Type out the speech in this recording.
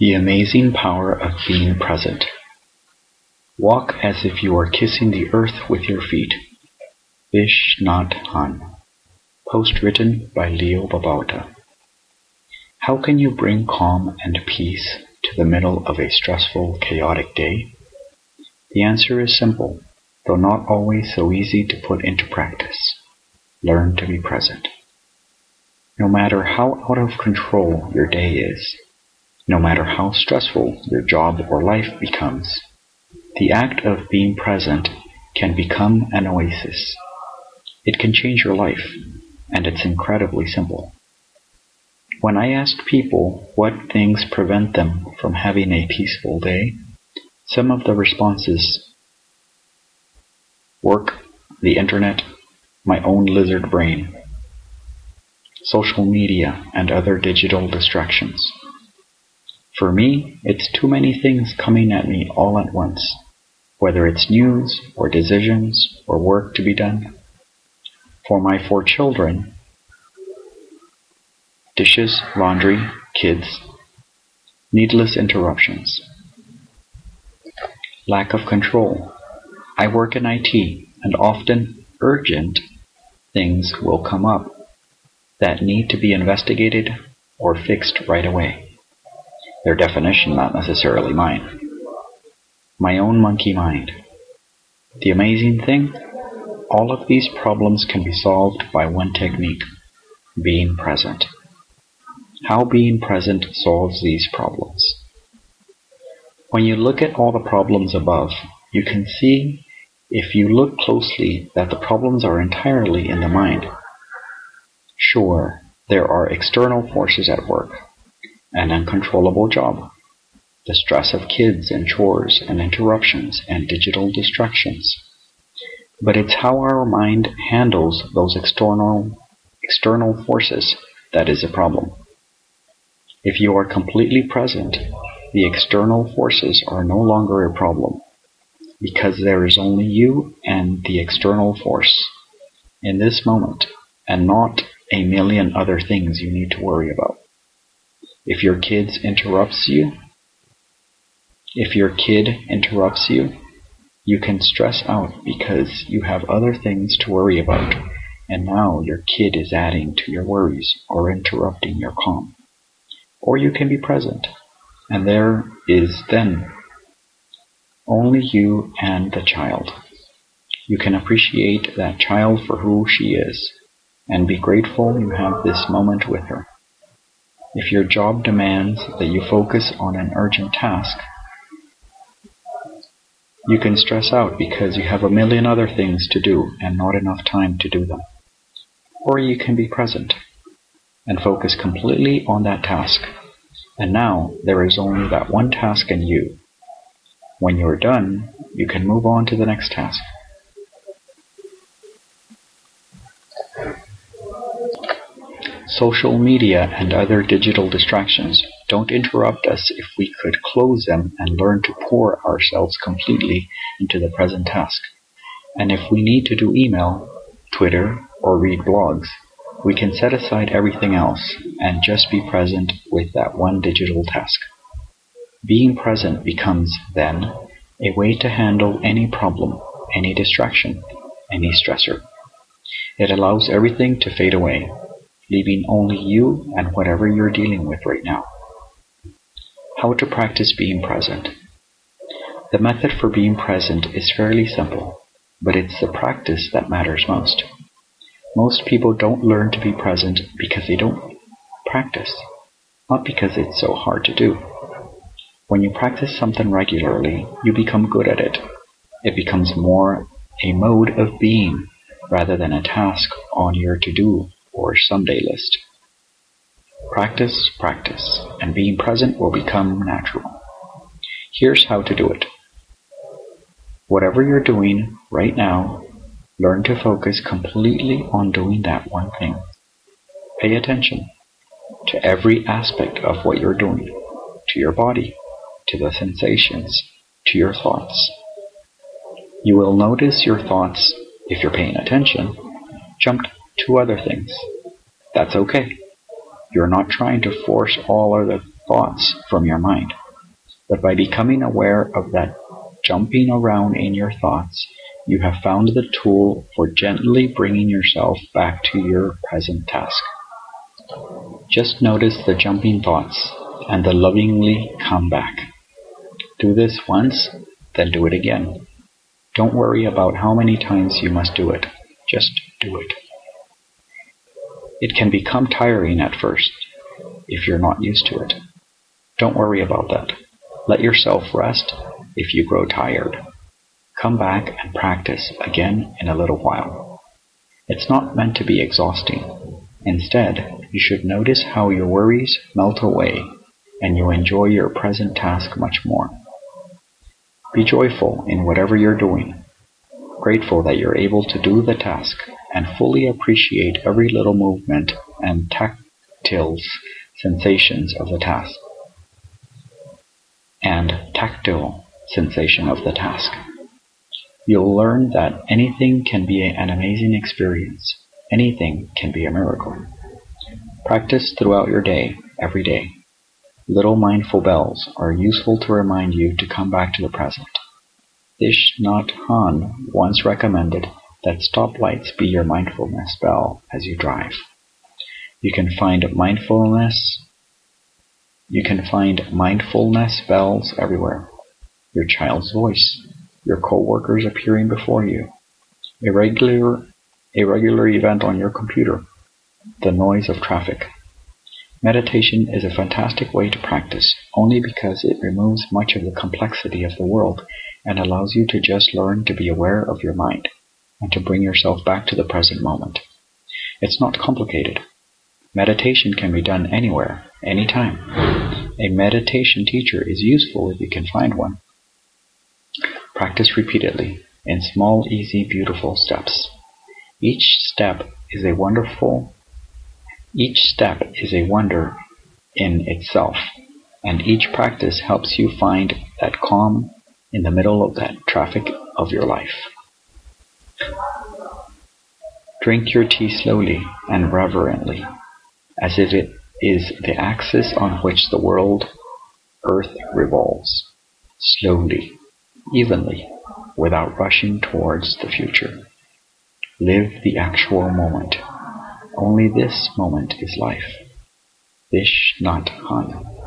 The amazing power of being present. Walk as if you are kissing the earth with your feet. Thich Nhat Hanh. Post written by Leo Babauta. How can you bring calm and peace to the middle of a stressful, chaotic day? The answer is simple, though not always so easy to put into practice. Learn to be present. No matter how out of control your day is, no matter how stressful your job or life becomes, the act of being present can become an oasis. It can change your life, and it's incredibly simple. When I ask people what things prevent them from having a peaceful day, some of the responses work, the internet, my own lizard brain, social media, and other digital distractions. For me, it's too many things coming at me all at once, whether it's news or decisions or work to be done. For my four children, dishes, laundry, kids, needless interruptions. Lack of control. I work in IT and often urgent things will come up that need to be investigated or fixed right away. Their definition, not necessarily mine. My own monkey mind. The amazing thing? All of these problems can be solved by one technique being present. How being present solves these problems. When you look at all the problems above, you can see, if you look closely, that the problems are entirely in the mind. Sure, there are external forces at work, an uncontrollable job, the stress of kids and chores and interruptions and digital distractions. But it's how our mind handles those external external forces that is a problem. If you are completely present, the external forces are no longer a problem because there is only you and the external force in this moment and not a million other things you need to worry about. If your kids interrupts you, if your kid interrupts you, you can stress out because you have other things to worry about, and now your kid is adding to your worries or interrupting your calm. Or you can be present, and there is then only you and the child. You can appreciate that child for who she is, and be grateful you have this moment with her. If your job demands that you focus on an urgent task, you can stress out because you have a million other things to do and not enough time to do them. Or you can be present and focus completely on that task. And now there is only that one task in you. When you are done, you can move on to the next task. Social media and other digital distractions don't interrupt us if we could close them and learn to pour ourselves completely into the present task. And if we need to do email, Twitter, or read blogs, we can set aside everything else and just be present with that one digital task. Being present becomes, then, a way to handle any problem, any distraction, any stressor. It allows everything to fade away leaving only you and whatever you're dealing with right now. How to practice being present. The method for being present is fairly simple, but it's the practice that matters most. Most people don't learn to be present because they don't practice, not because it's so hard to do. When you practice something regularly, you become good at it. It becomes more a mode of being rather than a task on your to-do or someday list. Practice, practice, and being present will become natural. Here's how to do it. Whatever you're doing right now, learn to focus completely on doing that one thing. Pay attention to every aspect of what you're doing, to your body, to the sensations, to your thoughts. You will notice your thoughts, if you're paying attention, jumped to other things. That's okay. You're not trying to force all other thoughts from your mind. But by becoming aware of that jumping around in your thoughts, you have found the tool for gently bringing yourself back to your present task. Just notice the jumping thoughts and the lovingly come back. Do this once, then do it again. Don't worry about how many times you must do it. Just do it. It can become tiring at first if you're not used to it. Don't worry about that. Let yourself rest if you grow tired. Come back and practice again in a little while. It's not meant to be exhausting. Instead, you should notice how your worries melt away and you enjoy your present task much more. Be joyful in whatever you're doing, grateful that you're able to do the task, and fully appreciate every little movement and tactile sensations of the task. And tactile sensation of the task. You'll learn that anything can be an amazing experience. Anything can be a miracle. Practice throughout your day, every day. Little mindful bells are useful to remind you to come back to the present. Thich Nhat Hanh once recommended that stoplights be your mindfulness bell as you drive. You can find mindfulness you can find mindfulness bells everywhere. Your child's voice, your coworkers appearing before you, a regular a regular event on your computer, the noise of traffic, Meditation is a fantastic way to practice, only because it removes much of the complexity of the world and allows you to just learn to be aware of your mind and to bring yourself back to the present moment. It's not complicated. Meditation can be done anywhere, anytime. A meditation teacher is useful if you can find one. Practice repeatedly, in small, easy, beautiful steps. Each step is a wonderful each step is a wonder in itself, and each practice helps you find that calm in the middle of that traffic of your life. Drink your tea slowly and reverently, as if it is the axis on which the world, earth revolves, slowly, evenly, without rushing towards the future. Live the actual moment only this moment is life. Thich Nhat Hanh.